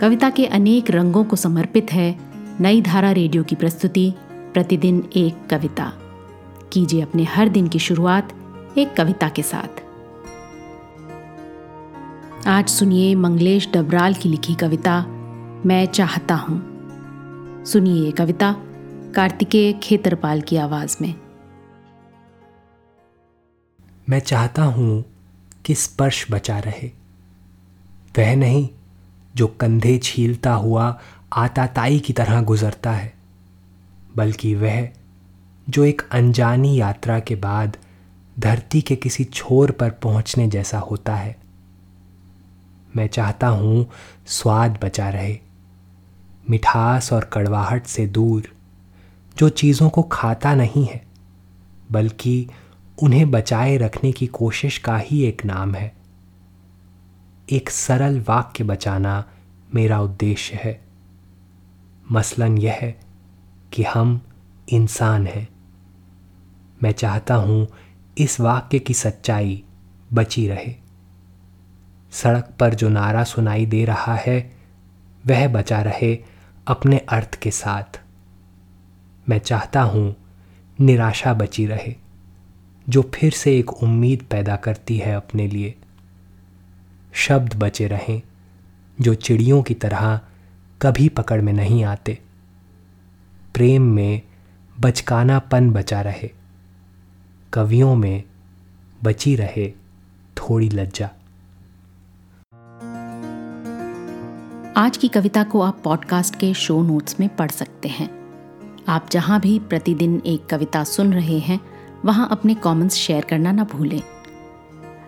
कविता के अनेक रंगों को समर्पित है नई धारा रेडियो की प्रस्तुति, प्रतिदिन एक कविता। कीजिए अपने हर दिन की शुरुआत एक कविता के साथ। आज सुनिए मंगलेश डबराल की लिखी कविता, मैं चाहता हूँ। सुनिए ये कविता कार्तिकेय खेतरपाल की आवाज़ में। मैं चाहता हूँ कि स्पर्श बचा रहे। वह नहीं जो कंधे छीलता हुआ आताताई की तरह गुजरता है, बल्कि वह जो एक अनजानी यात्रा के बाद धरती के किसी छोर पर पहुँचने जैसा होता है। मैं चाहता हूँ स्वाद बचा रहे, मिठास और कड़वाहट से दूर, जो चीज़ों को खाता नहीं है, बल्कि उन्हें बचाए रखने की कोशिश का ही एक नाम है। एक सरल वाक्य बचाना मेरा उद्देश्य है। मसलन यह है कि हम इंसान हैं। मैं चाहता हूँ इस वाक्य की सच्चाई बची रहे। सड़क पर जो नारा सुनाई दे रहा है, वह बचा रहे अपने अर्थ के साथ। मैं चाहता हूँ निराशा बची रहे, जो फिर से एक उम्मीद पैदा करती है अपने लिए। शब्द बचे रहें, जो चिड़ियों की तरह कभी पकड़ में नहीं आते। प्रेम में बचकानापन बचा रहे, कवियों में बची रहे थोड़ी लज्जा। आज की कविता को आप पॉडकास्ट के शो नोट्स में पढ़ सकते हैं। आप जहाँ भी प्रतिदिन एक कविता सुन रहे हैं, वहाँ अपने कमेंट्स शेयर करना ना भूलें।